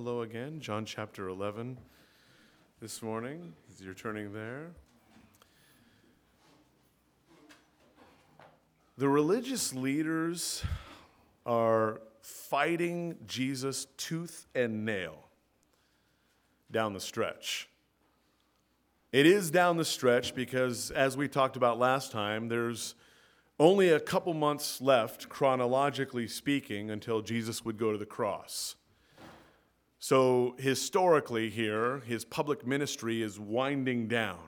hello again. John chapter 11 this morning, as you're turning there. The religious leaders are fighting Jesus tooth and nail down the stretch. It is down the stretch because, as we talked about last time, there's only a couple months left, chronologically speaking, until Jesus would go to the cross. So, historically, here, his public ministry is winding down.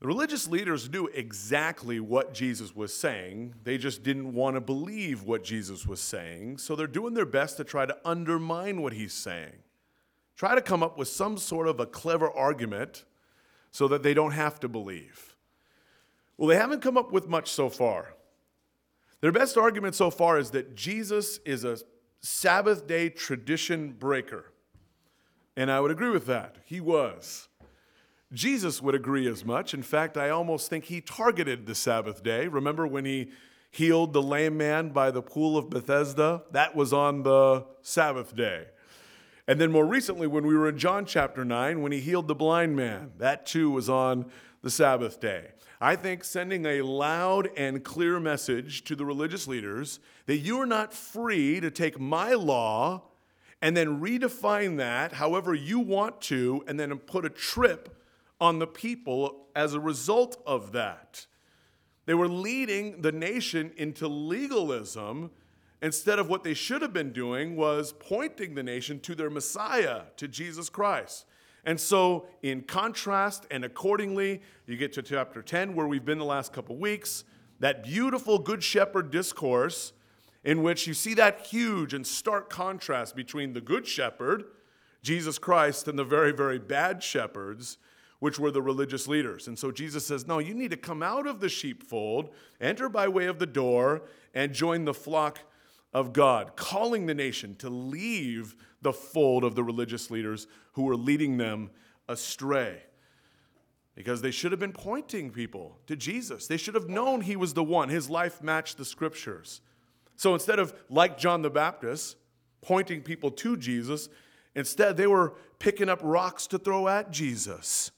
The religious leaders knew exactly what Jesus was saying. They just didn't want to believe what Jesus was saying. So they're doing their best to try to undermine what he's saying. Try to come up with some sort of a clever argument so that they don't have to believe. Well, they haven't come up with much so far. Their best argument so far is that Jesus is a Sabbath day tradition breaker. And I would agree with that. He was. Jesus would agree as much. In fact, I almost think he targeted the Sabbath day. Remember when he healed the lame man by the pool of Bethesda? That was on the Sabbath day. And then more recently, when we were in John chapter 9, when he healed the blind man, that too was on the Sabbath day. I think sending a loud and clear message to the religious leaders that you are not free to take my law and then redefine that however you want to, and then put a trip on the people as a result of that. They were leading the nation into legalism instead of what they should have been doing was pointing the nation to their Messiah, to Jesus Christ. And so, in contrast and accordingly, you get to chapter 10, where we've been the last couple weeks, that beautiful Good Shepherd discourse, in which you see that huge and stark contrast between the Good Shepherd, Jesus Christ, and the very, very bad shepherds which were the religious leaders. And so Jesus says, No, you need to come out of the sheepfold, enter by way of the door, and join the flock of God, calling the nation to leave the fold of the religious leaders who were leading them astray. Because they should have been pointing people to Jesus. They should have known he was the one. His life matched the scriptures. So instead of, like John the Baptist, pointing people to Jesus, instead they were picking up rocks to throw at Jesus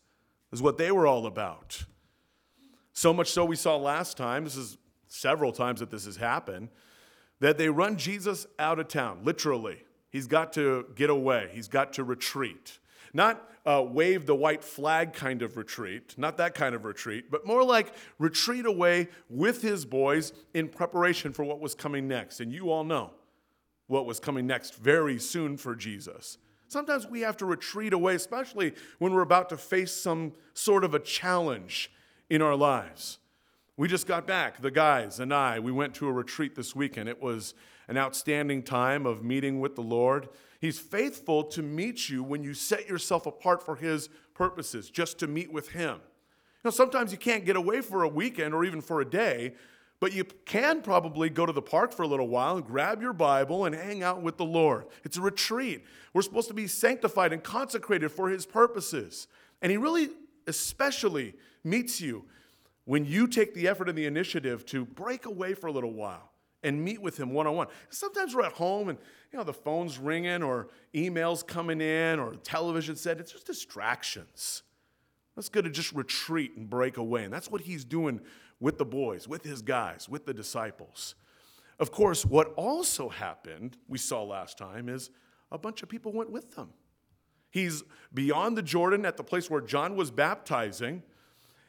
is what they were all about. So much so we saw last time, this is several times that this has happened, that they run Jesus out of town, literally. He's got to get away, he's got to retreat. Not uh, wave the white flag kind of retreat, not that kind of retreat, but more like retreat away with his boys in preparation for what was coming next. And you all know what was coming next very soon for Jesus. Sometimes we have to retreat away, especially when we're about to face some sort of a challenge in our lives. We just got back, the guys and I, we went to a retreat this weekend. It was an outstanding time of meeting with the Lord. He's faithful to meet you when you set yourself apart for His purposes, just to meet with Him. You know, sometimes you can't get away for a weekend or even for a day, but you can probably go to the park for a little while and grab your Bible and hang out with the Lord. It's a retreat. We're supposed to be sanctified and consecrated for His purposes. And He really, especially, meets you when you take the effort and the initiative to break away for a little while and meet with Him one on one. Sometimes we're at home and you know the phone's ringing or emails coming in or television set. It's just distractions. Let's go to just retreat and break away. And that's what he's doing with the boys, with his guys, with the disciples. Of course, what also happened, we saw last time, is a bunch of people went with them. He's beyond the Jordan at the place where John was baptizing.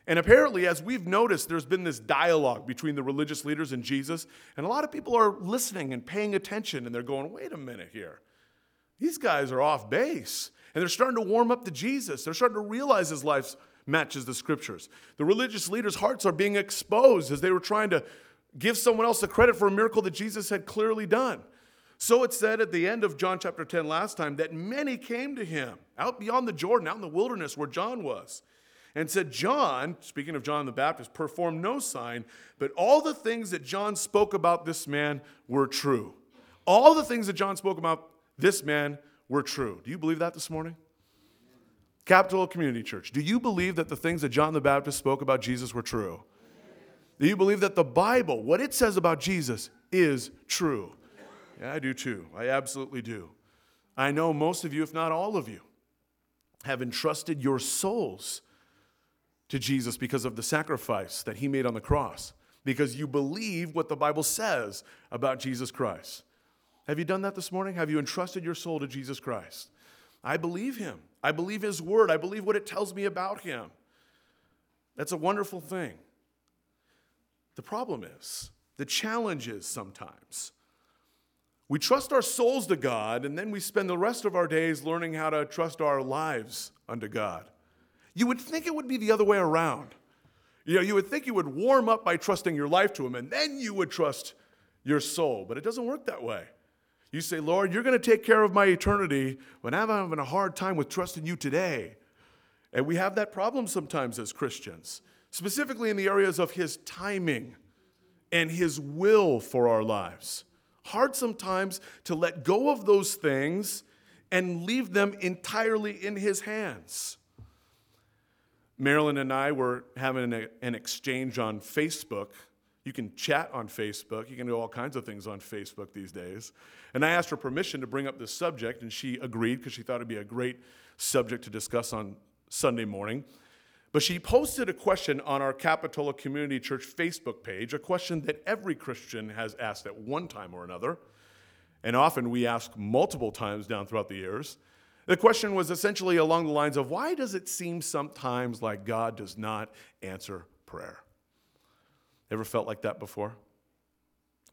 And apparently, as we've noticed, there's been this dialogue between the religious leaders and Jesus. And a lot of people are listening and paying attention, and they're going, wait a minute here. These guys are off base. And they're starting to warm up to Jesus. They're starting to realize his life matches the scriptures. The religious leaders' hearts are being exposed as they were trying to give someone else the credit for a miracle that Jesus had clearly done. So it said at the end of John chapter 10 last time that many came to him out beyond the Jordan, out in the wilderness where John was, and said, John, speaking of John the Baptist, performed no sign, but all the things that John spoke about this man were true. All the things that John spoke about this man were true. Do you believe that this morning? Capital Community Church, do you believe that the things that John the Baptist spoke about Jesus were true? Do you believe that the Bible, what it says about Jesus, is true? Yeah, I do too. I absolutely do. I know most of you, if not all of you, have entrusted your souls to Jesus because of the sacrifice that he made on the cross, because you believe what the Bible says about Jesus Christ. Have you done that this morning? Have you entrusted your soul to Jesus Christ? I believe him. I believe his word. I believe what it tells me about him. That's a wonderful thing. The problem is, the challenge is sometimes we trust our souls to God, and then we spend the rest of our days learning how to trust our lives unto God. You would think it would be the other way around. You know, you would think you would warm up by trusting your life to Him, and then you would trust your soul. But it doesn't work that way. You say, Lord, you're going to take care of my eternity when I'm having a hard time with trusting you today. And we have that problem sometimes as Christians, specifically in the areas of His timing and His will for our lives. Hard sometimes to let go of those things and leave them entirely in His hands. Marilyn and I were having an exchange on Facebook. You can chat on Facebook. You can do all kinds of things on Facebook these days. And I asked her permission to bring up this subject, and she agreed because she thought it'd be a great subject to discuss on Sunday morning. But she posted a question on our Capitola Community Church Facebook page, a question that every Christian has asked at one time or another, and often we ask multiple times down throughout the years. The question was essentially along the lines of why does it seem sometimes like God does not answer prayer? Ever felt like that before?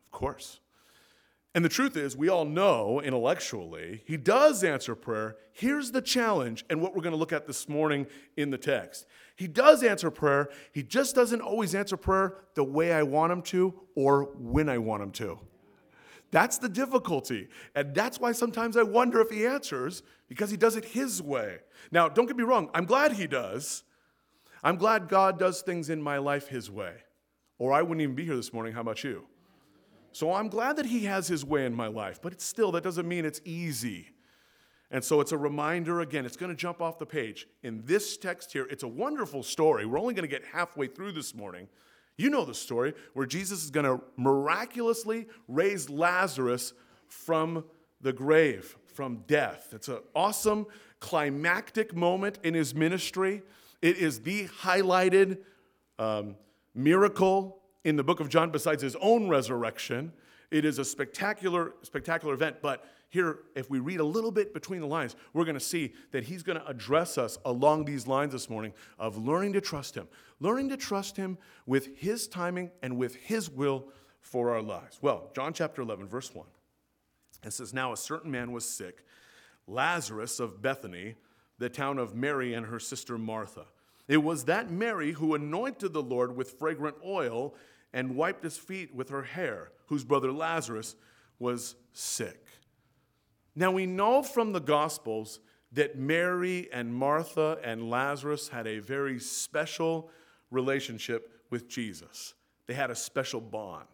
Of course. And the truth is, we all know intellectually, he does answer prayer. Here's the challenge, and what we're going to look at this morning in the text. He does answer prayer, he just doesn't always answer prayer the way I want him to or when I want him to. That's the difficulty. And that's why sometimes I wonder if he answers because he does it his way. Now, don't get me wrong, I'm glad he does. I'm glad God does things in my life his way, or I wouldn't even be here this morning. How about you? So I'm glad that He has His way in my life, but it's still, that doesn't mean it's easy. And so it's a reminder again, it's going to jump off the page. In this text here, it's a wonderful story. We're only going to get halfway through this morning. You know the story where Jesus is going to miraculously raise Lazarus from the grave, from death. It's an awesome climactic moment in his ministry. It is the highlighted um, miracle in the book of John besides his own resurrection. It is a spectacular, spectacular event. But here, if we read a little bit between the lines, we're going to see that he's going to address us along these lines this morning of learning to trust him, learning to trust him with his timing and with his will for our lives. Well, John chapter 11, verse 1. It says, Now a certain man was sick, Lazarus of Bethany, the town of Mary and her sister Martha. It was that Mary who anointed the Lord with fragrant oil and wiped his feet with her hair, whose brother Lazarus was sick. Now we know from the Gospels that Mary and Martha and Lazarus had a very special relationship with Jesus. They had a special bond.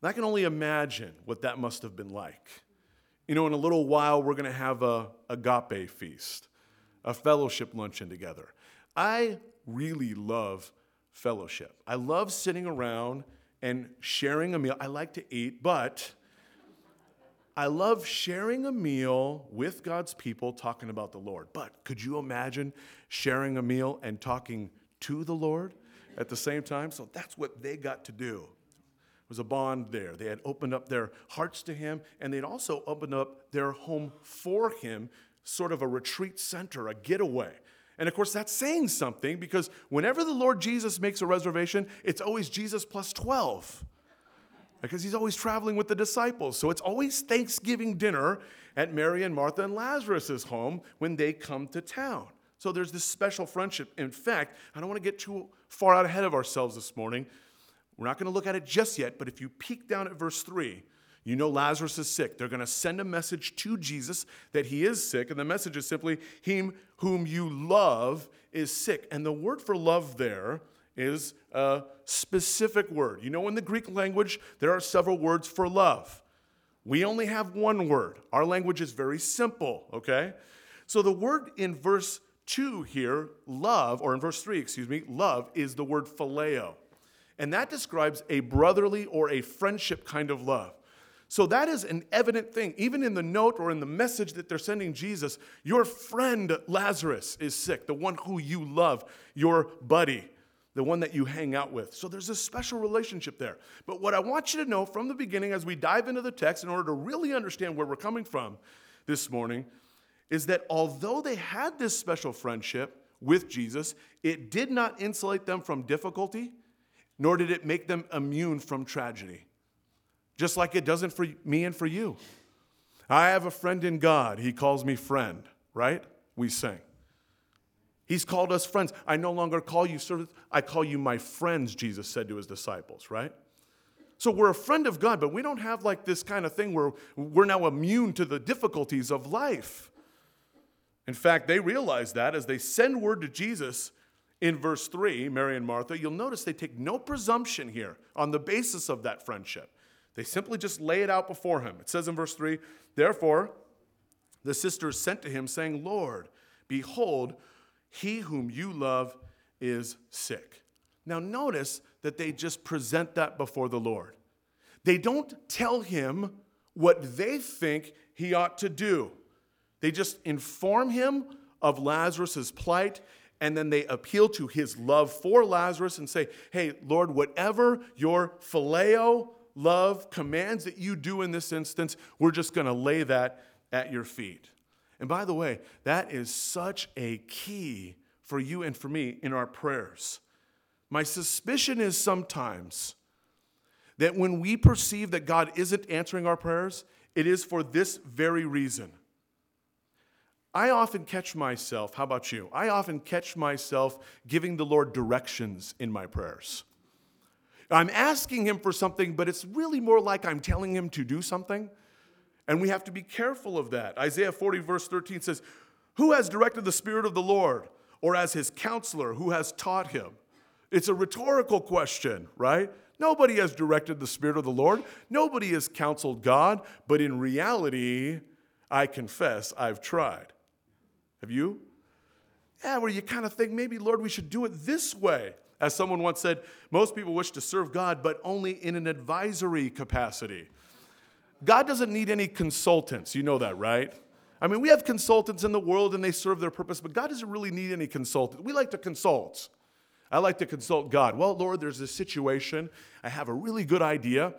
And I can only imagine what that must have been like. You know, in a little while, we're going to have a agape feast, a fellowship luncheon together. I really love fellowship. I love sitting around and sharing a meal. I like to eat, but I love sharing a meal with God's people talking about the Lord. But could you imagine sharing a meal and talking to the Lord at the same time? So that's what they got to do. It was a bond there. They had opened up their hearts to Him, and they'd also opened up their home for Him, sort of a retreat center, a getaway. And of course, that's saying something because whenever the Lord Jesus makes a reservation, it's always Jesus plus 12 because he's always traveling with the disciples. So it's always Thanksgiving dinner at Mary and Martha and Lazarus' home when they come to town. So there's this special friendship. In fact, I don't want to get too far out ahead of ourselves this morning. We're not going to look at it just yet, but if you peek down at verse 3, you know Lazarus is sick. They're going to send a message to Jesus that he is sick, and the message is simply, Him whom you love is sick. And the word for love there is a specific word. You know, in the Greek language, there are several words for love. We only have one word. Our language is very simple, okay? So the word in verse 2 here, love, or in verse 3, excuse me, love is the word phileo. And that describes a brotherly or a friendship kind of love. So that is an evident thing. Even in the note or in the message that they're sending Jesus, your friend Lazarus is sick, the one who you love, your buddy, the one that you hang out with. So there's a special relationship there. But what I want you to know from the beginning as we dive into the text, in order to really understand where we're coming from this morning, is that although they had this special friendship with Jesus, it did not insulate them from difficulty, nor did it make them immune from tragedy just like it doesn't for me and for you. I have a friend in God. He calls me friend, right? We sing. He's called us friends. I no longer call you servants, I call you my friends, Jesus said to his disciples, right? So we're a friend of God, but we don't have like this kind of thing where we're now immune to the difficulties of life. In fact, they realize that as they send word to Jesus in verse 3, Mary and Martha, you'll notice they take no presumption here on the basis of that friendship. They simply just lay it out before him. It says in verse 3 Therefore, the sisters sent to him, saying, Lord, behold, he whom you love is sick. Now, notice that they just present that before the Lord. They don't tell him what they think he ought to do. They just inform him of Lazarus' plight, and then they appeal to his love for Lazarus and say, Hey, Lord, whatever your phileo love commands that you do in this instance, we're just going to lay that at your feet. And by the way, that is such a key for you and for me in our prayers. My suspicion is sometimes that when we perceive that God isn't answering our prayers, it is for this very reason. I often catch myself, how about you? I often catch myself giving the Lord directions in my prayers. I'm asking him for something, but it's really more like I'm telling him to do something. And we have to be careful of that. Isaiah 40, verse 13 says, Who has directed the Spirit of the Lord? Or as his counselor, who has taught him? It's a rhetorical question, right? Nobody has directed the Spirit of the Lord. Nobody has counseled God. But in reality, I confess I've tried. Have you? Yeah, where you kind of think maybe, Lord, we should do it this way. As someone once said, most people wish to serve God, but only in an advisory capacity. God doesn't need any consultants. You know that, right? I mean, we have consultants in the world and they serve their purpose, but God doesn't really need any consultants. We like to consult. I like to consult God. Well, Lord, there's this situation. I have a really good idea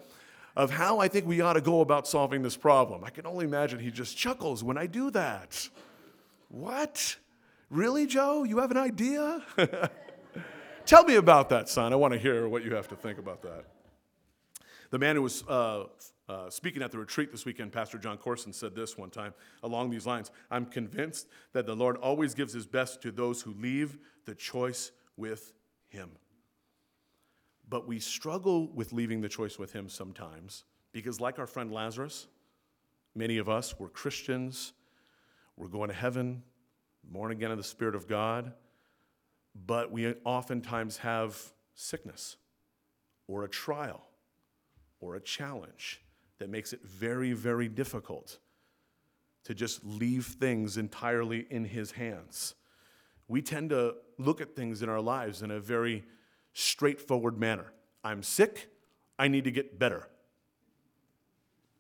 of how I think we ought to go about solving this problem. I can only imagine he just chuckles when I do that. What? Really, Joe? You have an idea? Tell me about that, son. I want to hear what you have to think about that. The man who was uh, uh, speaking at the retreat this weekend, Pastor Jon Courson said this one time along these lines I'm convinced that the Lord always gives his best to those who leave the choice with him. But we struggle with leaving the choice with him sometimes because, like our friend Lazarus, many of us were Christians, we're going to heaven, born again in the Spirit of God but we oftentimes have sickness or a trial or a challenge that makes it very, very difficult to just leave things entirely in His hands. We tend to look at things in our lives in a very straightforward manner. I'm sick, I need to get better.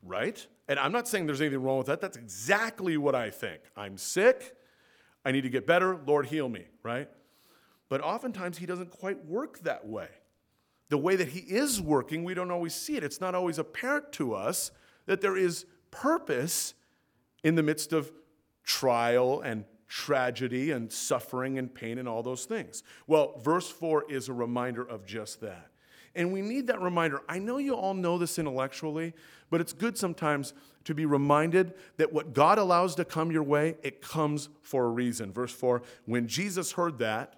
Right? And I'm not saying there's anything wrong with that. That's exactly what I think. I'm sick, I need to get better, Lord, heal me, right? But oftentimes he doesn't quite work that way. The way that he is working, we don't always see it. It's not always apparent to us that there is purpose in the midst of trial and tragedy and suffering and pain and all those things. Well, verse 4 is a reminder of just that. And we need that reminder. I know you all know this intellectually, but it's good sometimes to be reminded that what God allows to come your way, it comes for a reason. Verse 4 When Jesus heard that,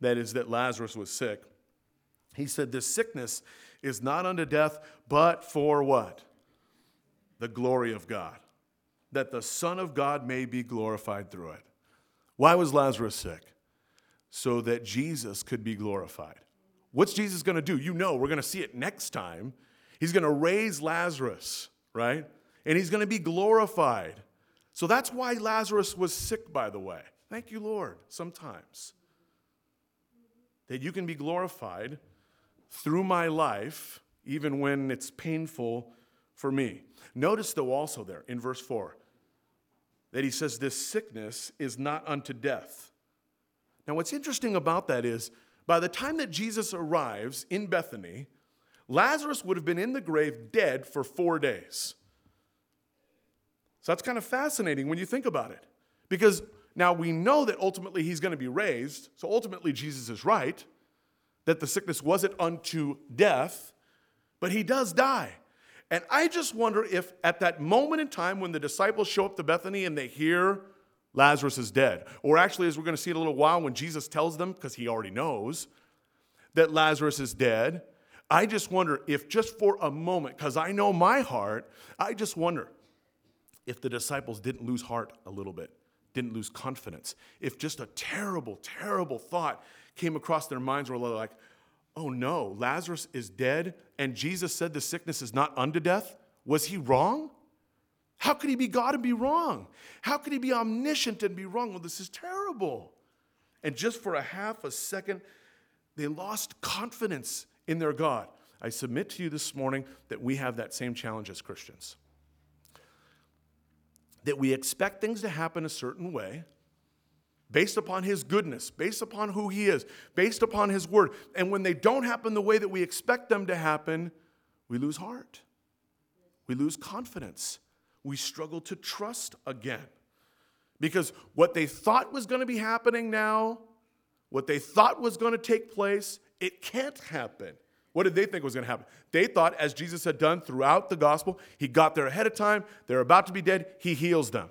that is, that Lazarus was sick, he said, This sickness is not unto death, but for what? The glory of God, that the Son of God may be glorified through it. Why was Lazarus sick? So that Jesus could be glorified. What's Jesus going to do? You know, we're going to see it next time. He's going to raise Lazarus, right? And he's going to be glorified. So that's why Lazarus was sick, by the way. Thank you, Lord, sometimes that you can be glorified through my life, even when it's painful for me. Notice, though, also there in verse 4 that he says, This sickness is not unto death. Now, what's interesting about that is by the time that Jesus arrives in Bethany, Lazarus would have been in the grave dead for four days. So that's kind of fascinating when you think about it. Because now we know that ultimately he's going to be raised. So ultimately, Jesus is right that the sickness wasn't unto death, but he does die. And I just wonder if at that moment in time when the disciples show up to Bethany and they hear Lazarus is dead, or actually, as we're going to see in a little while, when Jesus tells them, because he already knows, that Lazarus is dead, I just wonder if just for a moment, because I know my heart, I just wonder if the disciples didn't lose heart a little bit, didn't lose confidence, if just a terrible, terrible thought came across their minds were like, oh no, Lazarus is dead, and Jesus said the sickness is not unto death? Was he wrong? How could he be God and be wrong? How could he be omniscient and be wrong? Well, this is terrible. And just for a half a second, they lost confidence in their God. I submit to you this morning that we have that same challenge as Christians. That we expect things to happen a certain way, based upon his goodness, based upon who he is, based upon his word. And when they don't happen the way that we expect them to happen, we lose heart. We lose confidence. We struggle to trust again. Because what they thought was going to be happening now, what they thought was going to take place, it can't happen. What did they think was going to happen? They thought, as Jesus had done throughout the gospel, he got there ahead of time, they're about to be dead, he heals them.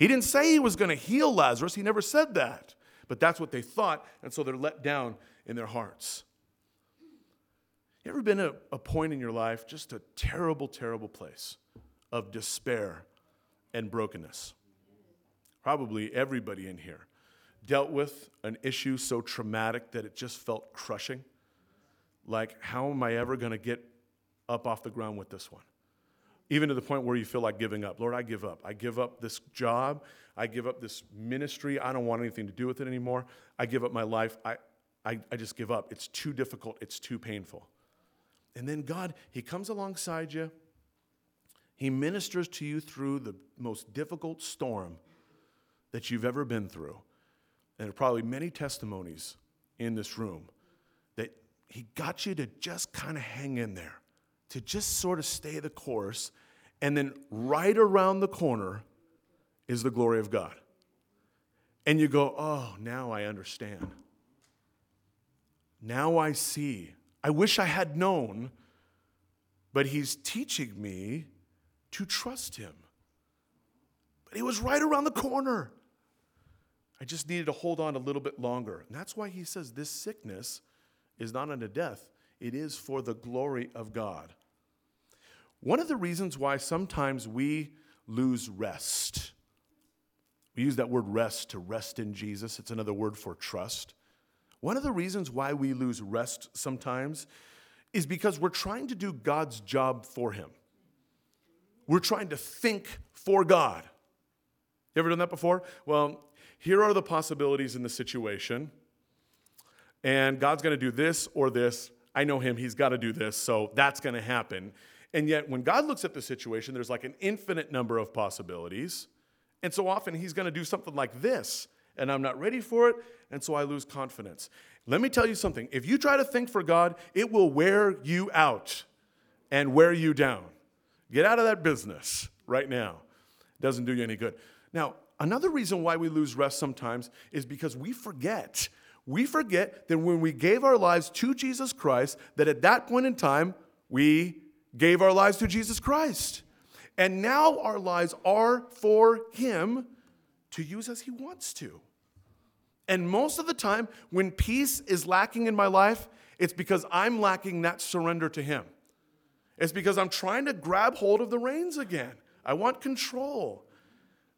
He didn't say he was going to heal Lazarus, he never said that. But that's what they thought, and so they're let down in their hearts. You ever been at a point in your life, just a terrible, terrible place of despair and brokenness? Probably everybody in here dealt with an issue so traumatic that it just felt crushing. Like, how am I ever going to get up off the ground with this one? Even to the point where you feel like giving up. Lord, I give up. I give up this job. I give up this ministry. I don't want anything to do with it anymore. I give up my life. I, I, I just give up. It's too difficult. It's too painful. And then God, He comes alongside you. He ministers to you through the most difficult storm that you've ever been through. And there are probably many testimonies in this room that He got you to just kind of hang in there to just sort of stay the course. And then right around the corner is the glory of God. And you go, oh, now I understand. Now I see. I wish I had known, but He's teaching me to trust Him. But He was right around the corner. I just needed to hold on a little bit longer. And that's why He says this sickness is not unto death, it is for the glory of God. One of the reasons why sometimes we lose rest, we use that word rest to rest in Jesus, it's another word for trust. One of the reasons why we lose rest sometimes is because we're trying to do God's job for Him. We're trying to think for God. You ever done that before? Well, here are the possibilities in the situation, and God's gonna do this or this. I know Him, He's gotta do this, so that's gonna happen. And yet, when God looks at the situation, there's like an infinite number of possibilities. And so often, He's going to do something like this, and I'm not ready for it, and so I lose confidence. Let me tell you something if you try to think for God, it will wear you out and wear you down. Get out of that business right now. It doesn't do you any good. Now, another reason why we lose rest sometimes is because we forget. We forget that when we gave our lives to Jesus Christ, that at that point in time, we gave our lives to Jesus Christ. And now our lives are for Him to use as He wants to. And most of the time, when peace is lacking in my life, it's because I'm lacking that surrender to Him. It's because I'm trying to grab hold of the reins again. I want control.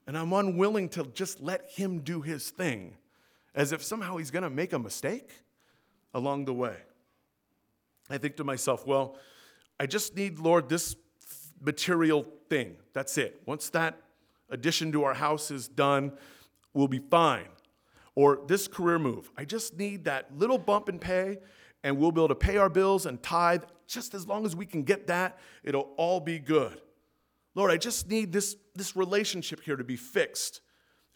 And I'm unwilling to just let Him do His thing, as if somehow He's going to make a mistake along the way. I think to myself, well, I just need, Lord, this material thing. That's it. Once that addition to our house is done, we'll be fine. Or this career move. I just need that little bump in pay, and we'll be able to pay our bills and tithe just as long as we can get that, it'll all be good. Lord, I just need this, this relationship here to be fixed.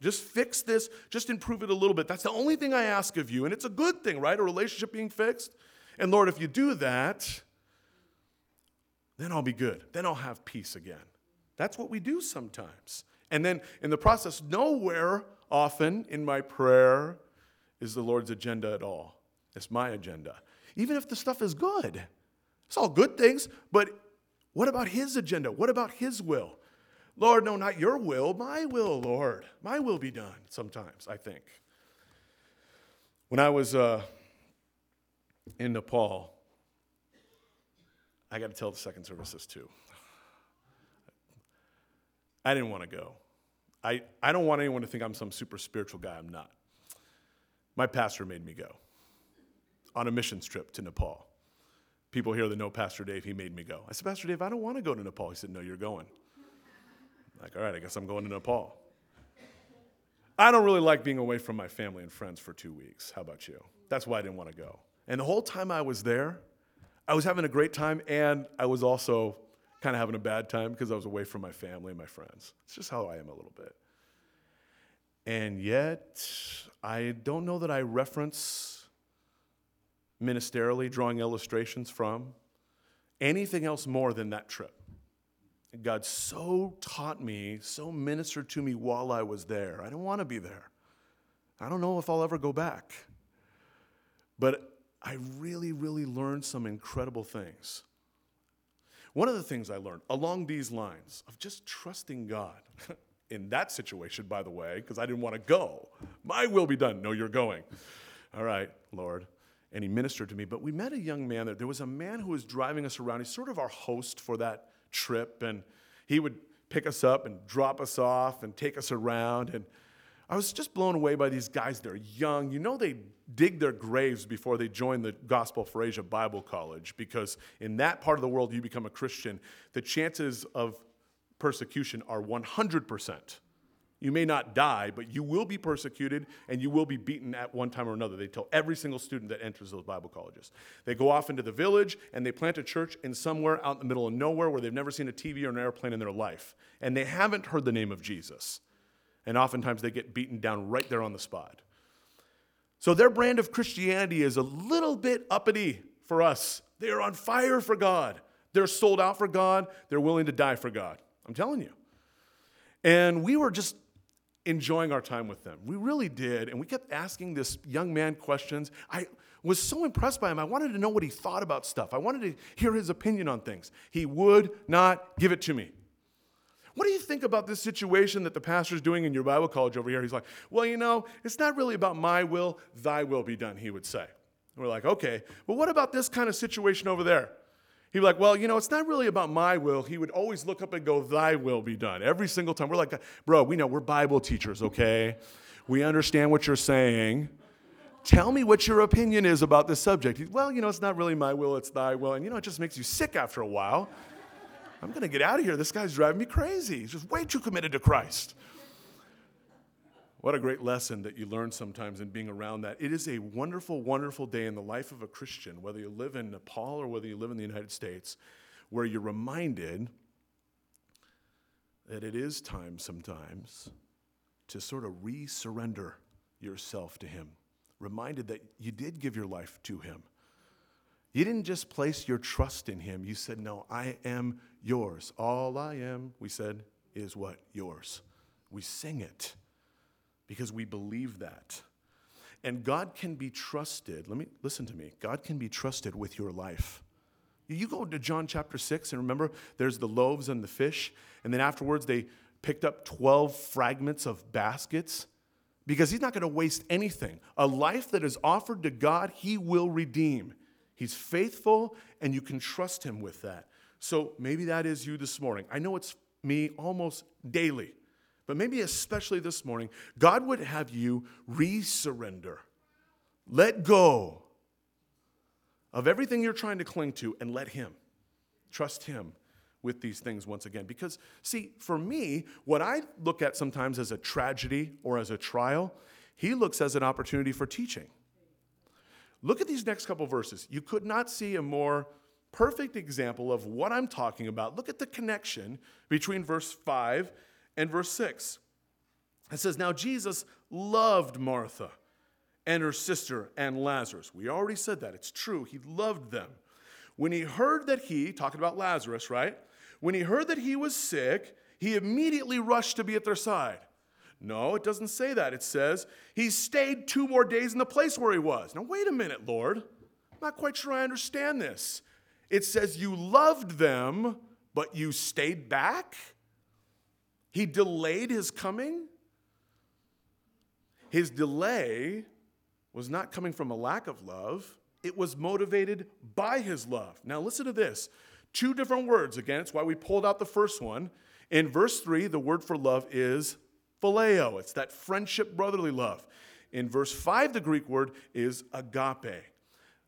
Just fix this, just improve it a little bit. That's the only thing I ask of you. And it's a good thing, right? A relationship being fixed. And Lord, if you do that, then I'll be good. Then I'll have peace again. That's what we do sometimes. And then in the process, nowhere often in my prayer is the Lord's agenda at all. It's my agenda. Even if the stuff is good, it's all good things, but what about His agenda? What about His will? Lord, no, not your will, my will, Lord. My will be done sometimes, I think. When I was uh, in Nepal, I got to tell the second services too. I didn't want to go. I, I don't want anyone to think I'm some super spiritual guy. I'm not. My pastor made me go on a missions trip to Nepal. People here that know Pastor Dave, he made me go. I said, Pastor Dave, I don't want to go to Nepal. He said, No, you're going. I'm like, all right, I guess I'm going to Nepal. I don't really like being away from my family and friends for two weeks. How about you? That's why I didn't want to go. And the whole time I was there, I was having a great time and I was also kind of having a bad time because I was away from my family and my friends. It's just how I am a little bit. And yet, I don't know that I reference ministerially drawing illustrations from anything else more than that trip. God so taught me, so ministered to me while I was there. I don't want to be there. I don't know if I'll ever go back. But I really, really learned some incredible things. One of the things I learned along these lines of just trusting God in that situation, by the way, because I didn't want to go. My will be done. No, you're going. All right, Lord. And he ministered to me. But we met a young man there. There was a man who was driving us around. He's sort of our host for that trip. And he would pick us up and drop us off and take us around. And I was just blown away by these guys. They're young. You know, they dig their graves before they join the Gospel for Asia Bible College because in that part of the world you become a Christian, the chances of persecution are 100%. You may not die, but you will be persecuted and you will be beaten at one time or another. They tell every single student that enters those Bible colleges. They go off into the village and they plant a church in somewhere out in the middle of nowhere where they've never seen a TV or an airplane in their life. And they haven't heard the name of Jesus. And oftentimes they get beaten down right there on the spot. So their brand of Christianity is a little bit uppity for us. They are on fire for God. They're sold out for God. They're willing to die for God. I'm telling you. And we were just enjoying our time with them. We really did. And we kept asking this young man questions. I was so impressed by him. I wanted to know what he thought about stuff. I wanted to hear his opinion on things. He would not give it to me. What do you think about this situation that the pastor's doing in your Bible college over here? He's like, Well, you know, it's not really about my will, thy will be done, he would say. And we're like, Okay, but what about this kind of situation over there? He'd be like, Well, you know, it's not really about my will. He would always look up and go, Thy will be done. Every single time. We're like, Bro, we know we're Bible teachers, okay? We understand what you're saying. Tell me what your opinion is about this subject. Well, you know, it's not really my will, it's thy will. And you know, it just makes you sick after a while. I'm going to get out of here. This guy's driving me crazy. He's just way too committed to Christ. What a great lesson that you learn sometimes in being around that. It is a wonderful, wonderful day in the life of a Christian, whether you live in Nepal or whether you live in the United States, where you're reminded that it is time sometimes to sort of re surrender yourself to Him. Reminded that you did give your life to Him. You didn't just place your trust in Him, you said, No, I am yours. All I am, we said, is what? Yours. We sing it because we believe that. And God can be trusted. Let me listen to me. God can be trusted with your life. You go to John chapter 6 and remember there's the loaves and the fish and then afterwards they picked up 12 fragments of baskets because he's not going to waste anything. A life that is offered to God, he will redeem. He's faithful and you can trust him with that. So maybe that is you this morning. I know it's me almost daily, but maybe especially this morning, God would have you resurrender. Let go of everything you're trying to cling to and let Him. Trust Him with these things once again. Because, see, for me, what I look at sometimes as a tragedy or as a trial, He looks as an opportunity for teaching. Look at these next couple verses. You could not see a more perfect example of what I'm talking about. Look at the connection between verse 5 and verse 6. It says, Now Jesus loved Martha and her sister and Lazarus. We already said that. It's true. He loved them. When he heard that he, talking about Lazarus, right? When he heard that he was sick, he immediately rushed to be at their side. No, it doesn't say that. It says he stayed two more days in the place where he was. Now, wait a minute, Lord. I'm not quite sure I understand this. It says you loved them, but you stayed back? He delayed his coming? His delay was not coming from a lack of love, it was motivated by his love. Now, listen to this two different words. Again, it's why we pulled out the first one. In verse 3, the word for love is phileo, it's that friendship, brotherly love. In verse 5, the Greek word is agape.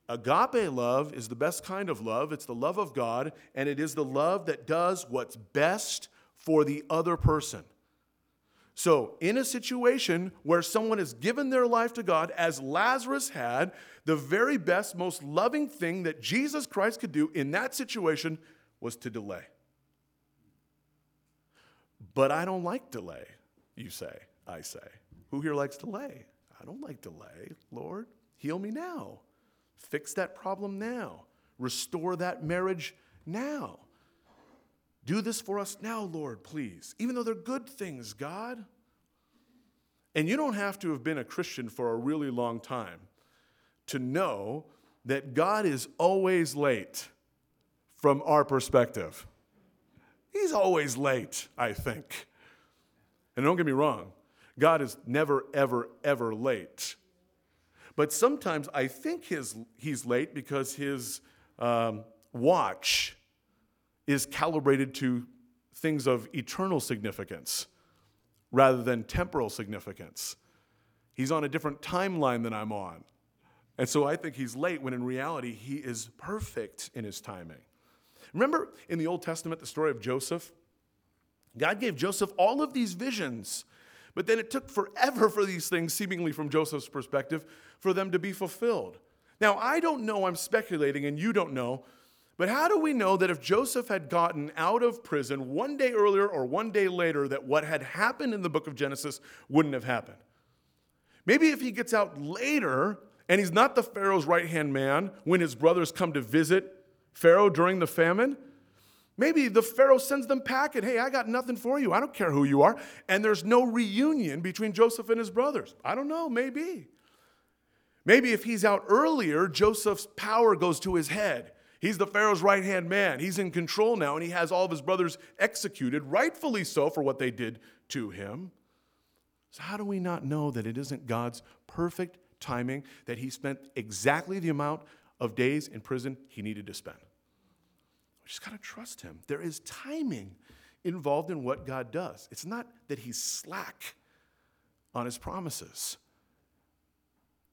Agape love is the best kind of love. It's the love of God, and it is the love that does what's best for the other person. So, in a situation where someone has given their life to God, as Lazarus had, the very best, most loving thing that Jesus Christ could do in that situation was to delay. But I don't like delay, you say, I say. Who here likes delay? I don't like delay. Lord, heal me now. Fix that problem now. Restore that marriage now. Do this for us now, Lord, please. Even though they're good things, God. And you don't have to have been a Christian for a really long time to know that God is always late from our perspective. He's always late, I think. And don't get me wrong, God is never, ever, ever late. But sometimes I think his, he's late because his um, watch is calibrated to things of eternal significance rather than temporal significance. He's on a different timeline than I'm on. And so I think he's late when in reality he is perfect in his timing. Remember in the Old Testament the story of Joseph? God gave Joseph all of these visions, but then it took forever for these things, seemingly from Joseph's perspective, for them to be fulfilled. Now, I don't know, I'm speculating, and you don't know, but how do we know that if Joseph had gotten out of prison one day earlier or one day later, that what had happened in the book of Genesis wouldn't have happened? Maybe if he gets out later and he's not the Pharaoh's right hand man when his brothers come to visit Pharaoh during the famine, maybe the Pharaoh sends them packing. Hey, I got nothing for you. I don't care who you are. And there's no reunion between Joseph and his brothers. I don't know, maybe. Maybe if he's out earlier, Joseph's power goes to his head He's the Pharaoh's right hand man. He's in control now, and he has all of his brothers executed, rightfully so, for what they did to him. So, how do we not know that it isn't God's perfect timing that he spent exactly the amount of days in prison he needed to spend? We just got to trust him. There is timing involved in what God does. It's not that he's slack on his promises,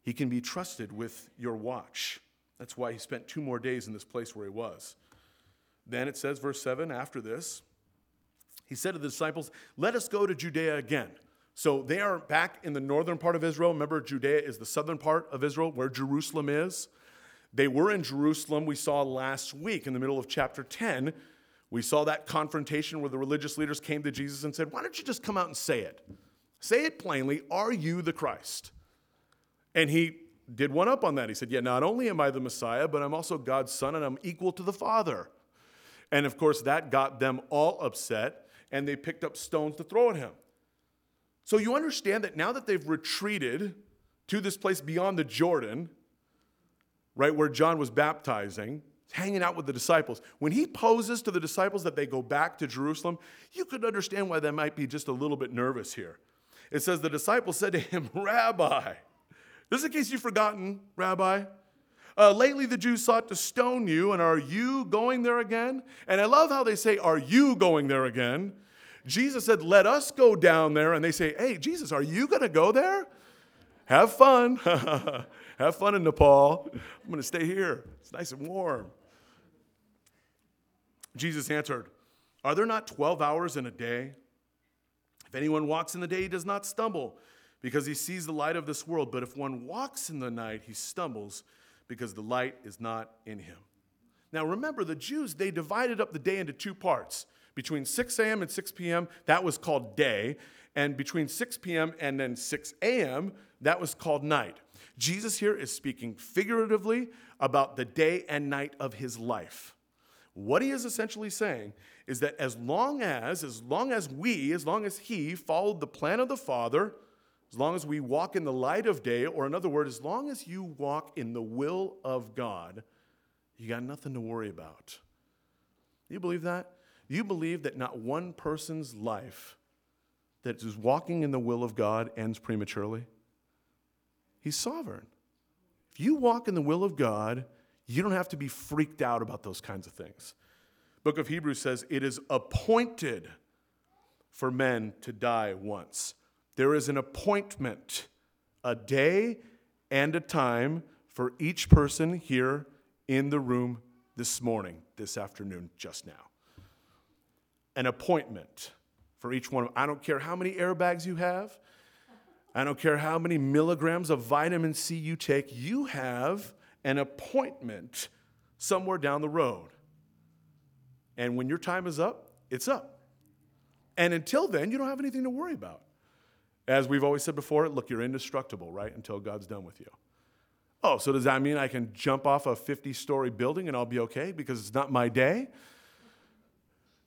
he can be trusted with your watch. That's why he spent two more days in this place where he was. Then it says, verse 7, after this, he said to the disciples, Let us go to Judea again. So they are back in the northern part of Israel. Remember, Judea is the southern part of Israel where Jerusalem is. They were in Jerusalem, we saw last week in the middle of chapter 10. We saw that confrontation where the religious leaders came to Jesus and said, Why don't you just come out and say it? Say it plainly, Are you the Christ? And he did one up on that. He said, Yeah, not only am I the Messiah, but I'm also God's son and I'm equal to the Father. And of course, that got them all upset and they picked up stones to throw at him. So you understand that now that they've retreated to this place beyond the Jordan, right where John was baptizing, hanging out with the disciples, when he poses to the disciples that they go back to Jerusalem, you could understand why they might be just a little bit nervous here. It says, The disciples said to him, Rabbi, just in case you've forgotten, Rabbi, uh, lately the Jews sought to stone you, and are you going there again? And I love how they say, Are you going there again? Jesus said, Let us go down there. And they say, Hey, Jesus, are you going to go there? Have fun. Have fun in Nepal. I'm going to stay here. It's nice and warm. Jesus answered, Are there not 12 hours in a day? If anyone walks in the day, he does not stumble because he sees the light of this world. But if one walks in the night, he stumbles because the light is not in him. Now remember, the Jews, they divided up the day into two parts. Between 6 a.m. and 6 p.m., that was called day. And between 6 p.m. and then 6 a.m., that was called night. Jesus here is speaking figuratively about the day and night of his life. What he is essentially saying is that as long as, as long as we, as long as he followed the plan of the Father, as long as we walk in the light of day, or in other words, as long as you walk in the will of God, you got nothing to worry about. You believe that? You believe that not one person's life that is walking in the will of God ends prematurely? He's sovereign. If you walk in the will of God, you don't have to be freaked out about those kinds of things. Book of Hebrews says it is appointed for men to die once. There is an appointment, a day and a time for each person here in the room this morning, this afternoon, just now. An appointment for each one. Of I don't care how many airbags you have. I don't care how many milligrams of vitamin C you take. You have an appointment somewhere down the road. And when your time is up, it's up. And until then, you don't have anything to worry about. As we've always said before, look, you're indestructible, right? Until God's done with you. Oh, so does that mean I can jump off a 50 story building and I'll be okay because it's not my day?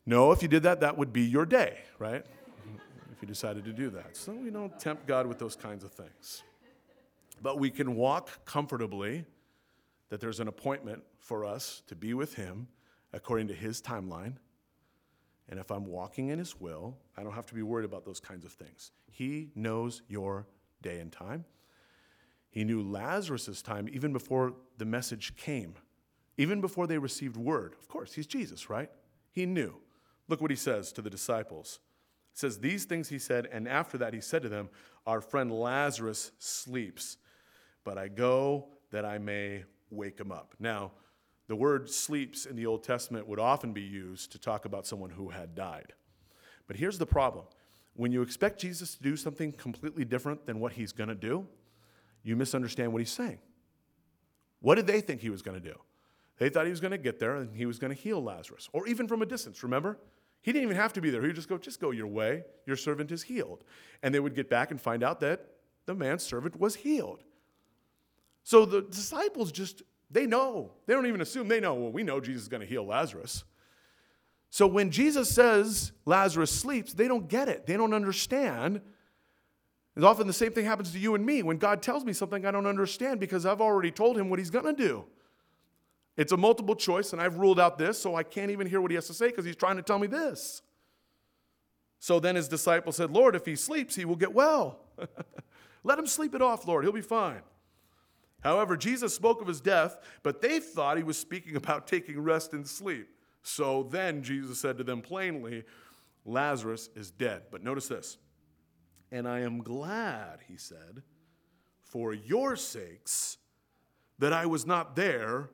No, if you did that, that would be your day, right? If you decided to do that. So we don't tempt God with those kinds of things. But we can walk comfortably that there's an appointment for us to be with Him according to His timeline. And if I'm walking in His will, I don't have to be worried about those kinds of things. He knows your day and time. He knew Lazarus' time even before the message came, even before they received word. Of course, he's Jesus, right? He knew. Look what he says to the disciples. He says, These things he said, and after that he said to them, Our friend Lazarus sleeps, but I go that I may wake him up. Now, the word sleeps in the Old Testament would often be used to talk about someone who had died. But here's the problem when you expect Jesus to do something completely different than what he's going to do, you misunderstand what he's saying. What did they think he was going to do? They thought he was going to get there and he was going to heal Lazarus, or even from a distance, remember? He didn't even have to be there. He would just go, just go your way. Your servant is healed. And they would get back and find out that the man's servant was healed. So the disciples just, they know. They don't even assume they know. Well, we know Jesus is going to heal Lazarus. So when Jesus says Lazarus sleeps, they don't get it. They don't understand. And often the same thing happens to you and me when God tells me something I don't understand because I've already told him what he's going to do. It's a multiple choice, and I've ruled out this, so I can't even hear what he has to say because he's trying to tell me this. So then his disciple said, Lord, if he sleeps, he will get well. Let him sleep it off, Lord. He'll be fine. However, Jesus spoke of his death, but they thought he was speaking about taking rest and sleep. So then Jesus said to them plainly, Lazarus is dead. But notice this. And I am glad, he said, for your sakes, that I was not there,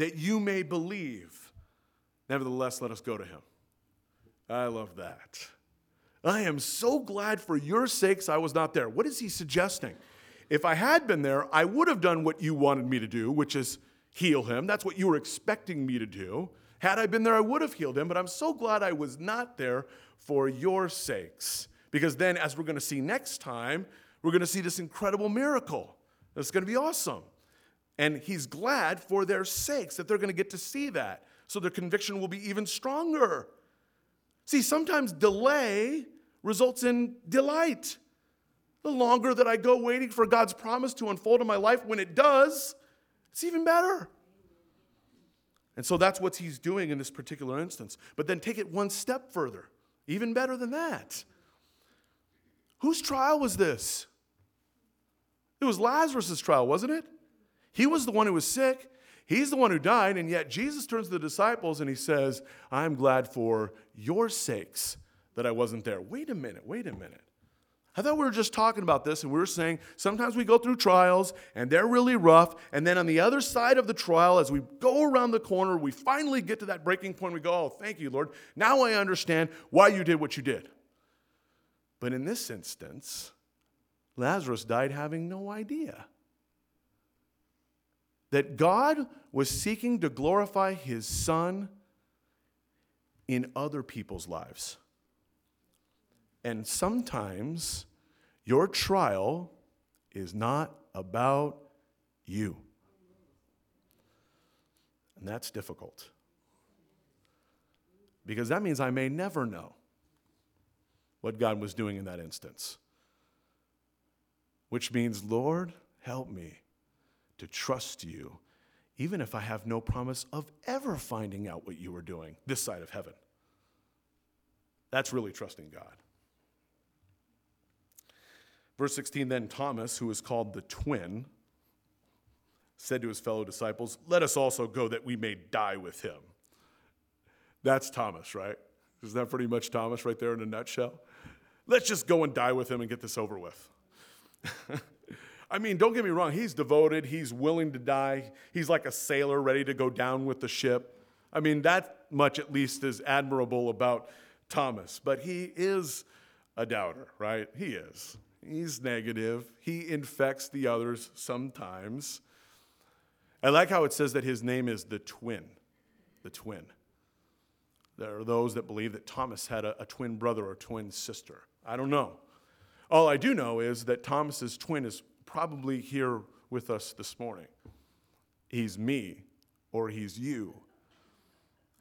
that you may believe. Nevertheless, let us go to him. I love that. I am so glad for your sakes I was not there. What is he suggesting? If I had been there, I would have done what you wanted me to do, which is heal him. That's what you were expecting me to do. Had I been there, I would have healed him, but I'm so glad I was not there for your sakes. Because then, as we're going to see next time, we're going to see this incredible miracle. It's going to be awesome. And he's glad for their sakes that they're going to get to see that. So their conviction will be even stronger. See, sometimes delay results in delight. The longer that I go waiting for God's promise to unfold in my life, when it does, it's even better. And so that's what he's doing in this particular instance. But then take it one step further, even better than that. Whose trial was this? It was Lazarus' trial, wasn't it? He was the one who was sick. He's the one who died, and yet Jesus turns to the disciples and he says, I'm glad for your sakes that I wasn't there. Wait a minute, wait a minute. I thought we were just talking about this and we were saying sometimes we go through trials and they're really rough. And then on the other side of the trial, as we go around the corner, we finally get to that breaking point. We go, Oh, thank you, Lord. Now I understand why you did what you did. But in this instance, Lazarus died having no idea. That God was seeking to glorify his son in other people's lives. And sometimes your trial is not about you. And that's difficult. Because that means I may never know what God was doing in that instance. Which means, Lord, help me to trust you, even if I have no promise of ever finding out what you were doing this side of heaven. That's really trusting God. Verse 16 Then Thomas, who is called the twin, said to his fellow disciples, Let us also go that we may die with him. That's Thomas, right? Isn't that pretty much Thomas right there in a nutshell? Let's just go and die with him and get this over with. I mean, don't get me wrong, he's devoted, he's willing to die, he's like a sailor ready to go down with the ship. I mean, that much at least is admirable about Thomas, but he is a doubter, right? He is. He's negative. He infects the others sometimes. I like how it says that his name is the twin. The twin. There are those that believe that Thomas had a, a twin brother or twin sister. I don't know. All I do know is that Thomas's twin is probably here with us this morning. He's me or he's you,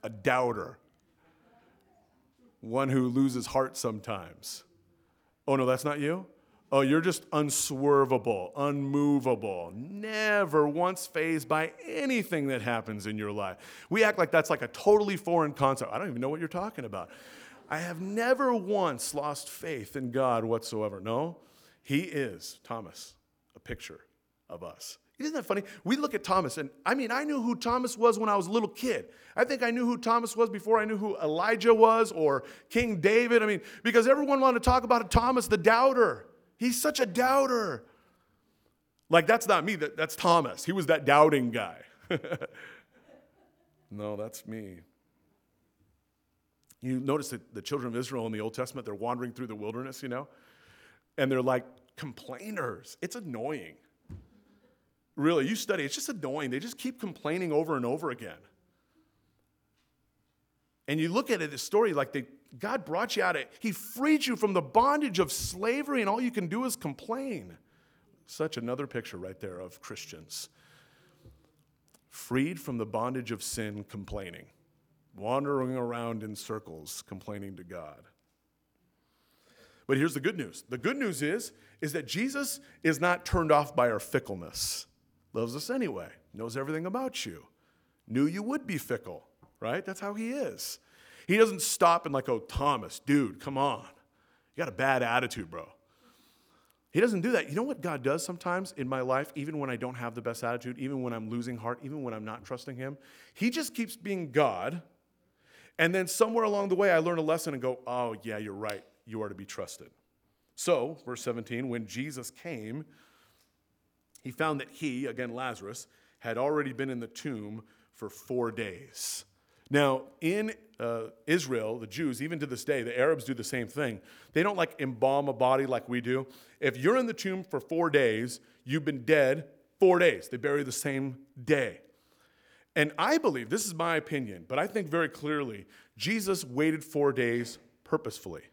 a doubter, one who loses heart sometimes. Oh, no, that's not you? Oh, you're just unswervable, unmovable, never once fazed by anything that happens in your life. We act like that's like a totally foreign concept. I don't even know what you're talking about. I have never once lost faith in God whatsoever. No, He is, Thomas, picture of us. Isn't that funny? We look at Thomas, and I mean, I knew who Thomas was when I was a little kid. I think I knew who Thomas was before I knew who Elijah was or King David. I mean, because everyone wanted to talk about Thomas the doubter. He's such a doubter. Like, that's not me, that, that's Thomas. He was that doubting guy. no, that's me. You notice that the children of Israel in the Old Testament, they're wandering through the wilderness, you know, and they're like complainers. It's annoying. Really, you study, it's just annoying. They just keep complaining over and over again. And you look at it, this story, like they God brought you out of He freed you from the bondage of slavery, and all you can do is complain. Such another picture right there of Christians. Freed from the bondage of sin, complaining, wandering around in circles, complaining to God. But here's the good news. The good news is, is that Jesus is not turned off by our fickleness. Loves us anyway, knows everything about you, knew you would be fickle, right? That's how he is. He doesn't stop and like, oh, Thomas, dude, come on. You got a bad attitude, bro. He doesn't do that. You know what God does sometimes in my life, even when I don't have the best attitude, even when I'm losing heart, even when I'm not trusting Him? He just keeps being God. And then somewhere along the way, I learn a lesson and go, oh, yeah, you're right. You are to be trusted. So, verse 17, when Jesus came, he found that he, again, Lazarus, had already been in the tomb for four days. Now, in uh, Israel, the Jews, even to this day, the Arabs do the same thing. They don't like embalm a body like we do. If you're in the tomb for four days, you've been dead four days. They bury the same day. And I believe, this is my opinion, but I think very clearly, Jesus waited four days purposefully.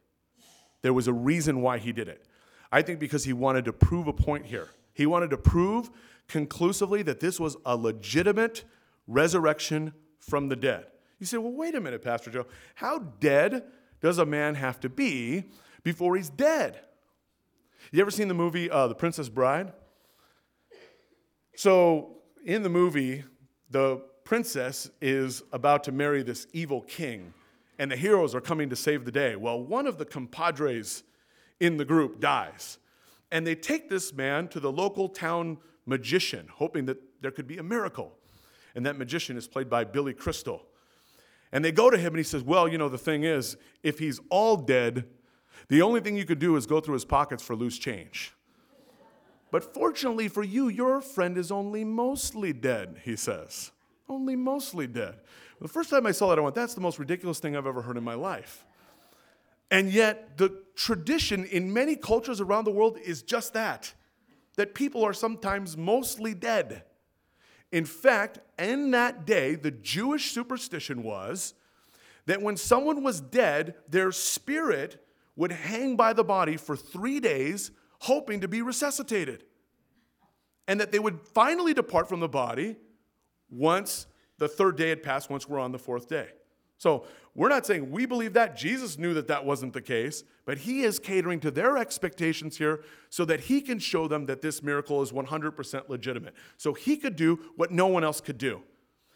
There was a reason why he did it. I think because he wanted to prove a point here. He wanted to prove conclusively that this was a legitimate resurrection from the dead. You say, well, wait a minute, Pastor Joe. How dead does a man have to be before he's dead? You ever seen the movie uh, The Princess Bride? So, in the movie, the princess is about to marry this evil king, and the heroes are coming to save the day. Well, one of the compadres in the group dies, and they take this man to the local town magician, hoping that there could be a miracle. And that magician is played by Billy Crystal. And they go to him and he says, Well, you know, the thing is, if he's all dead, the only thing you could do is go through his pockets for loose change. But fortunately for you, your friend is only mostly dead, he says. Only mostly dead. The first time I saw that, I went, That's the most ridiculous thing I've ever heard in my life. And yet, the tradition in many cultures around the world is just that that people are sometimes mostly dead. In fact, in that day, the Jewish superstition was that when someone was dead, their spirit would hang by the body for three days, hoping to be resuscitated. And that they would finally depart from the body once the third day had passed, once we're on the fourth day. So we're not saying we believe that. Jesus knew that that wasn't the case, but he is catering to their expectations here so that he can show them that this miracle is 100% legitimate. So he could do what no one else could do.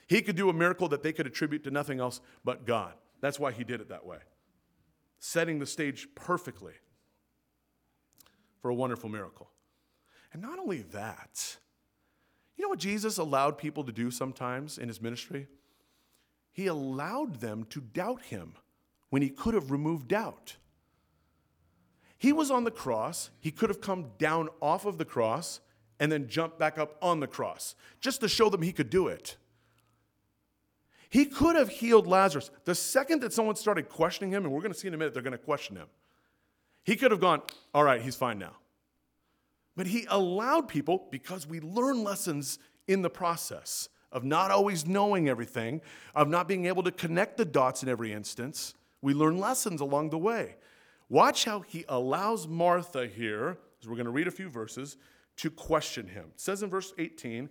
He could do a miracle that they could attribute to nothing else but God. That's why he did it that way, setting the stage perfectly for a wonderful miracle. And not only that, you know what Jesus allowed people to do sometimes in his ministry? He allowed them to doubt him when he could have removed doubt. He was on the cross, he could have come down off of the cross and then jumped back up on the cross just to show them he could do it. He could have healed Lazarus. The second that someone started questioning him, and we're going to see in a minute, they're going to question him, he could have gone, All right, he's fine now. But he allowed people, because we learn lessons in the process of not always knowing everything, of not being able to connect the dots in every instance. We learn lessons along the way. Watch how he allows Martha here, as we're going to read a few verses, to question him. It says in verse 18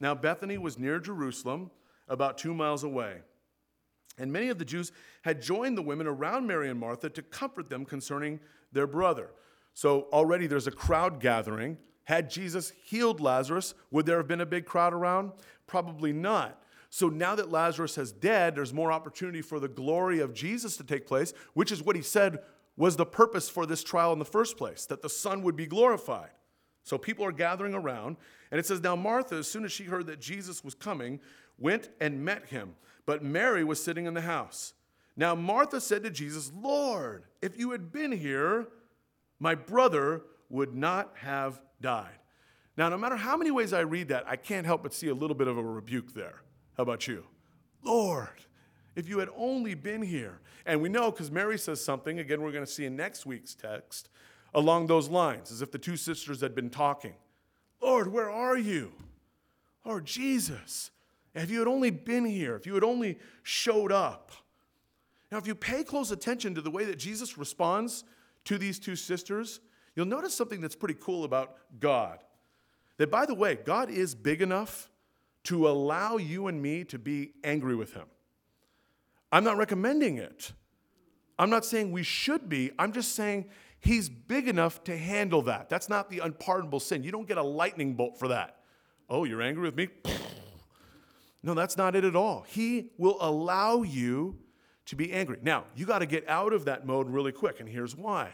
Now Bethany was near Jerusalem, about two miles away. And many of the Jews had joined the women around Mary and Martha to comfort them concerning their brother. So already there's a crowd gathering. Had Jesus healed Lazarus, would there have been a big crowd around? Probably not. So now that Lazarus has dead, there's more opportunity for the glory of Jesus to take place, which is what he said was the purpose for this trial in the first place, that the Son would be glorified. So people are gathering around, and it says, Now Martha, as soon as she heard that Jesus was coming, went and met him, but Mary was sitting in the house. Now Martha said to Jesus, Lord, if you had been here, my brother would not have died. Now, no matter how many ways I read that, I can't help but see a little bit of a rebuke there. How about you? Lord, if you had only been here. And we know because Mary says something, again, we're going to see in next week's text, along those lines, as if the two sisters had been talking. Lord, where are you? Lord Jesus, if you had only been here, if you had only showed up. Now, if you pay close attention to the way that Jesus responds to these two sisters, you'll notice something that's pretty cool about God. That, by the way, God is big enough to allow you and me to be angry with Him. I'm not recommending it. I'm not saying we should be. I'm just saying He's big enough to handle that. That's not the unpardonable sin. You don't get a lightning bolt for that. Oh, you're angry with me? No, that's not it at all. He will allow you to be angry. Now, you got to get out of that mode really quick, and here's why.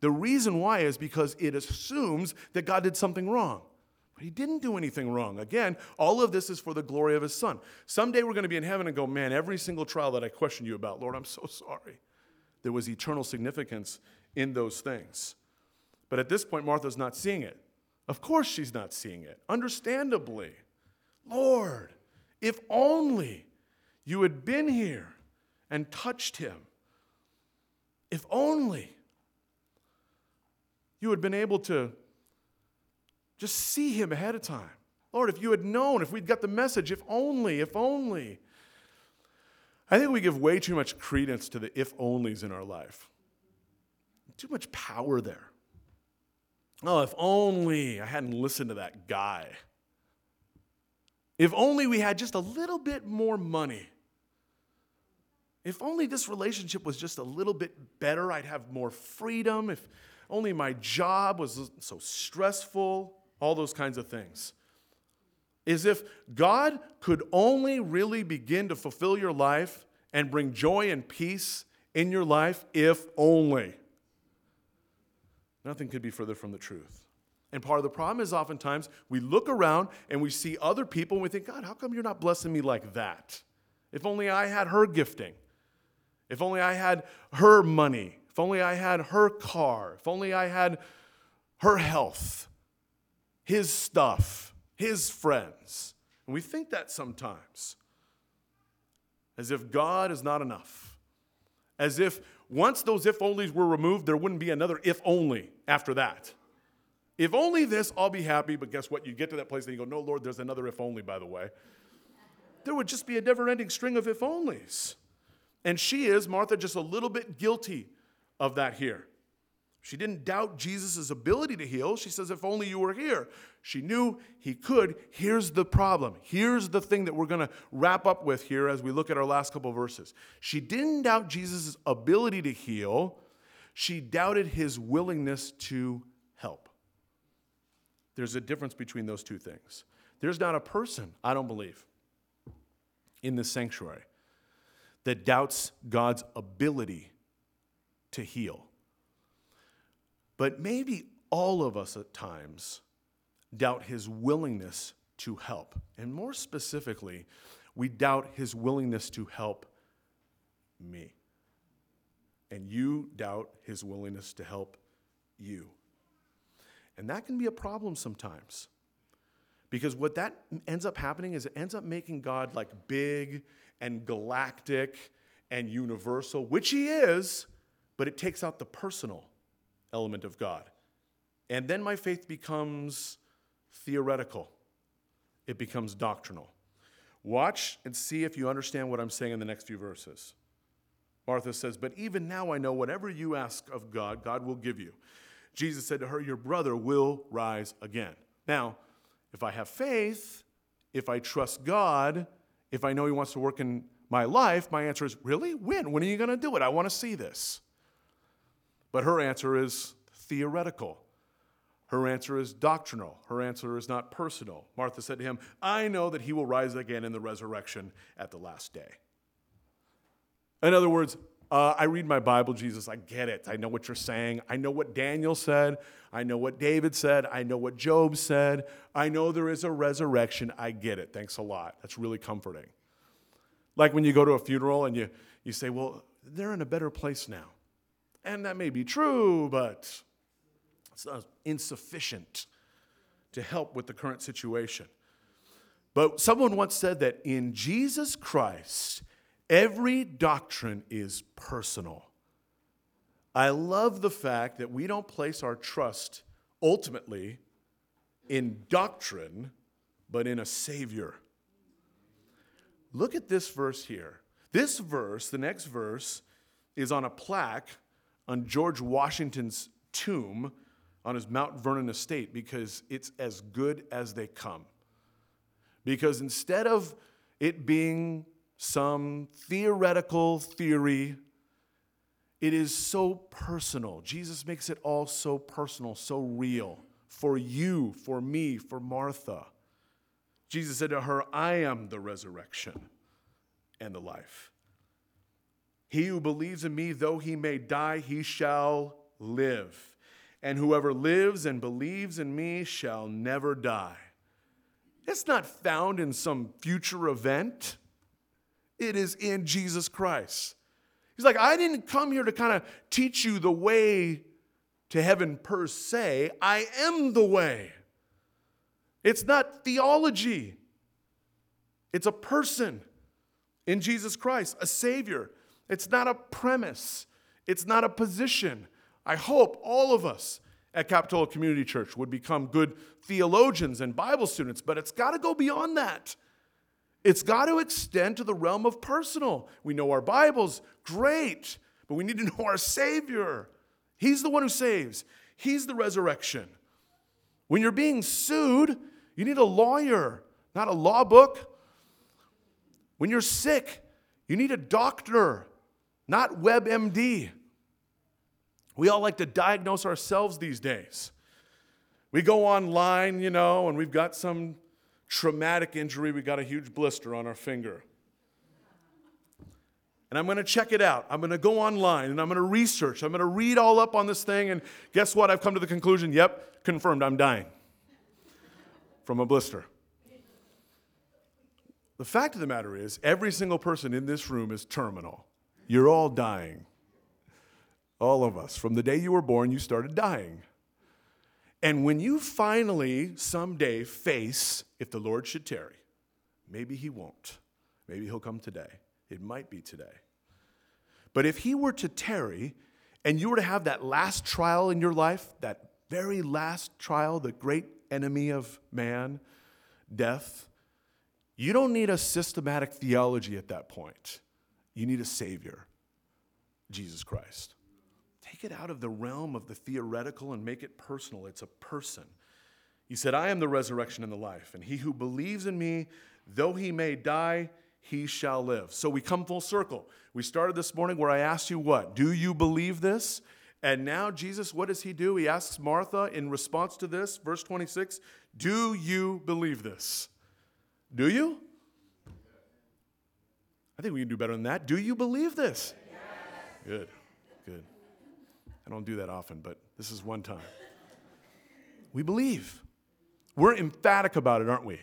The reason why is because it assumes that God did something wrong. But he didn't do anything wrong. Again, all of this is for the glory of his son. Someday we're going to be in heaven and go, man, every single trial that I questioned you about, Lord, I'm so sorry. There was eternal significance in those things. But at this point, Martha's not seeing it. Of course, she's not seeing it. Understandably. Lord, if only you had been here and touched him. If only you had been able to just see him ahead of time. Lord, if you had known, if we'd got the message, if only, if only. I think we give way too much credence to the if onlys in our life. Too much power there. Oh, if only I hadn't listened to that guy. If only we had just a little bit more money. If only this relationship was just a little bit better, I'd have more freedom. If only my job was so stressful, all those kinds of things. Is if God could only really begin to fulfill your life and bring joy and peace in your life if only. Nothing could be further from the truth. And part of the problem is oftentimes we look around and we see other people and we think, God, how come you're not blessing me like that? If only I had her gifting. If only I had her money. If only I had her car. If only I had her health, his stuff, his friends. And we think that sometimes. As if God is not enough. As if once those if onlys were removed, there wouldn't be another if only after that. If only this, I'll be happy. But guess what? You get to that place and you go, No, Lord, there's another if only, by the way. There would just be a never ending string of if onlys. And she is, Martha, just a little bit guilty of that here. She didn't doubt Jesus' ability to heal. She says, If only you were here. She knew he could. Here's the problem. Here's the thing that we're going to wrap up with here as we look at our last couple verses. She didn't doubt Jesus' ability to heal, she doubted his willingness to help. There's a difference between those two things. There's not a person, I don't believe, in this sanctuary that doubts God's ability to heal. But maybe all of us at times doubt his willingness to help. And more specifically, we doubt his willingness to help me. And you doubt his willingness to help you. And that can be a problem sometimes. Because what that ends up happening is it ends up making God like big and galactic and universal, which he is, but it takes out the personal element of God. And then my faith becomes theoretical, it becomes doctrinal. Watch and see if you understand what I'm saying in the next few verses. Martha says, But even now I know whatever you ask of God, God will give you. Jesus said to her, Your brother will rise again. Now, if I have faith, if I trust God, if I know He wants to work in my life, my answer is, Really? When? When are you going to do it? I want to see this. But her answer is theoretical. Her answer is doctrinal. Her answer is not personal. Martha said to him, I know that he will rise again in the resurrection at the last day. In other words, uh, I read my Bible, Jesus. I get it. I know what you're saying. I know what Daniel said. I know what David said. I know what Job said. I know there is a resurrection. I get it. Thanks a lot. That's really comforting. Like when you go to a funeral and you, you say, Well, they're in a better place now. And that may be true, but it's insufficient to help with the current situation. But someone once said that in Jesus Christ, every doctrine is personal. I love the fact that we don't place our trust ultimately in doctrine, but in a Savior. Look at this verse here. This verse, the next verse, is on a plaque on George Washington's tomb on his Mount Vernon estate because it's as good as they come. Because instead of it being some theoretical theory, it is so personal. Jesus makes it all so personal, so real for you, for me, for Martha. Jesus said to her, I am the resurrection and the life. He who believes in me, though he may die, he shall live. And whoever lives and believes in me shall never die. It's not found in some future event, it is in Jesus Christ. He's like, I didn't come here to kind of teach you the way to heaven per se. I am the way. It's not theology, it's a person in Jesus Christ, a Savior. It's not a premise, it's not a position. I hope all of us at Capitola Community Church would become good theologians and Bible students, but it's got to go beyond that. It's got to extend to the realm of personal. We know our Bibles, great, but we need to know our Savior. He's the one who saves, He's the resurrection. When you're being sued, you need a lawyer, not a law book. When you're sick, you need a doctor, not WebMD. We all like to diagnose ourselves these days. We go online, you know, and we've got some traumatic injury. We got a huge blister on our finger. And I'm going to check it out. I'm going to go online and I'm going to research. I'm going to read all up on this thing. And guess what? I've come to the conclusion yep, confirmed, I'm dying from a blister. The fact of the matter is, every single person in this room is terminal. You're all dying. All of us. From the day you were born, you started dying. And when you finally someday face, if the Lord should tarry, maybe he won't. Maybe he'll come today. It might be today. But if he were to tarry and you were to have that last trial in your life, that very last trial, the great enemy of man, death, you don't need a systematic theology at that point. You need a Savior, Jesus Christ. Take it out of the realm of the theoretical and make it personal. It's a person. He said, I am the resurrection and the life, and he who believes in me, though he may die, he shall live. So we come full circle. We started this morning where I asked you what? Do you believe this? And now, Jesus, what does he do? He asks Martha in response to this, verse 26, Do you believe this? Do you? I think we can do better than that. Do you believe this? Yes. Good, good. I don't do that often, but this is one time. We believe. We're emphatic about it, aren't we?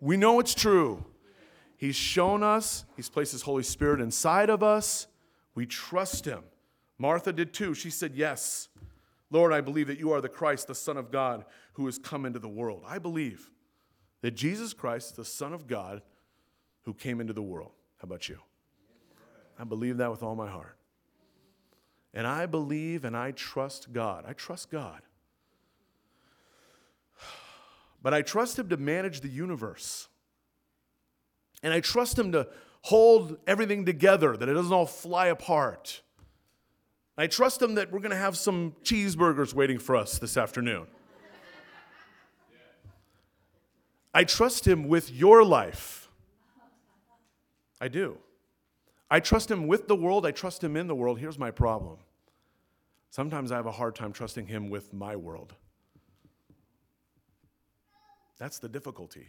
We know it's true. He's shown us, He's placed His Holy Spirit inside of us. We trust Him. Martha did too. She said, Yes, Lord, I believe that you are the Christ, the Son of God, who has come into the world. I believe that Jesus Christ, is the Son of God, who came into the world. How about you? I believe that with all my heart. And I believe and I trust God. I trust God. But I trust Him to manage the universe. And I trust Him to hold everything together, that it doesn't all fly apart. I trust Him that we're going to have some cheeseburgers waiting for us this afternoon. I trust Him with your life. I do. I trust Him with the world, I trust Him in the world. Here's my problem sometimes I have a hard time trusting Him with my world. That's the difficulty.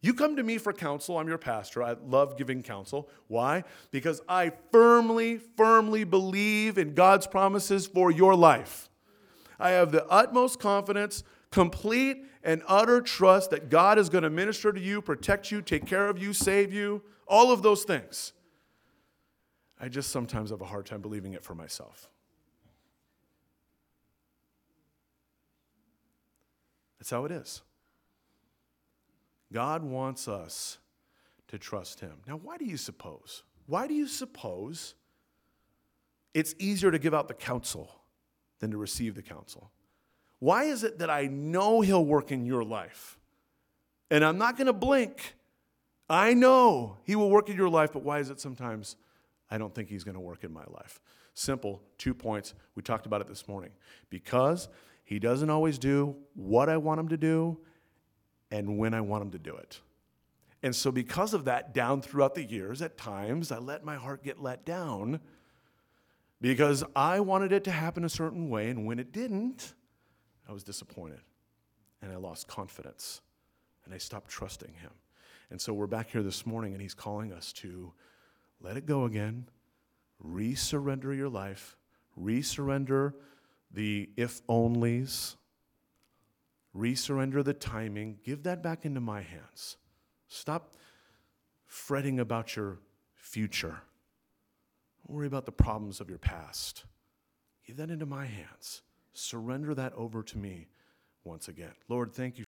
You come to me for counsel, I'm your pastor. I love giving counsel. Why? Because I firmly, firmly believe in God's promises for your life. I have the utmost confidence, complete and utter trust that God is going to minister to you, protect you, take care of you, save you, all of those things. I just sometimes have a hard time believing it for myself. That's how it is. God wants us to trust Him. Now, why do you suppose? Why do you suppose it's easier to give out the counsel than to receive the counsel? Why is it that I know He'll work in your life? And I'm not going to blink. I know He will work in your life, but why is it sometimes I don't think He's going to work in my life? Simple, two points. We talked about it this morning. Because He doesn't always do what I want Him to do, and when I want Him to do it. And so, because of that, down throughout the years, at times, I let my heart get let down because I wanted it to happen a certain way, and when it didn't, I was disappointed and I lost confidence and I stopped trusting Him. And so, we're back here this morning, and He's calling us to let it go again, resurrender your life, resurrender the if onlys resurrender the timing, give that back into my hands. Stop fretting about your future. Don't worry about the problems of your past. Give that into my hands. Surrender that over to me once again. Lord, thank you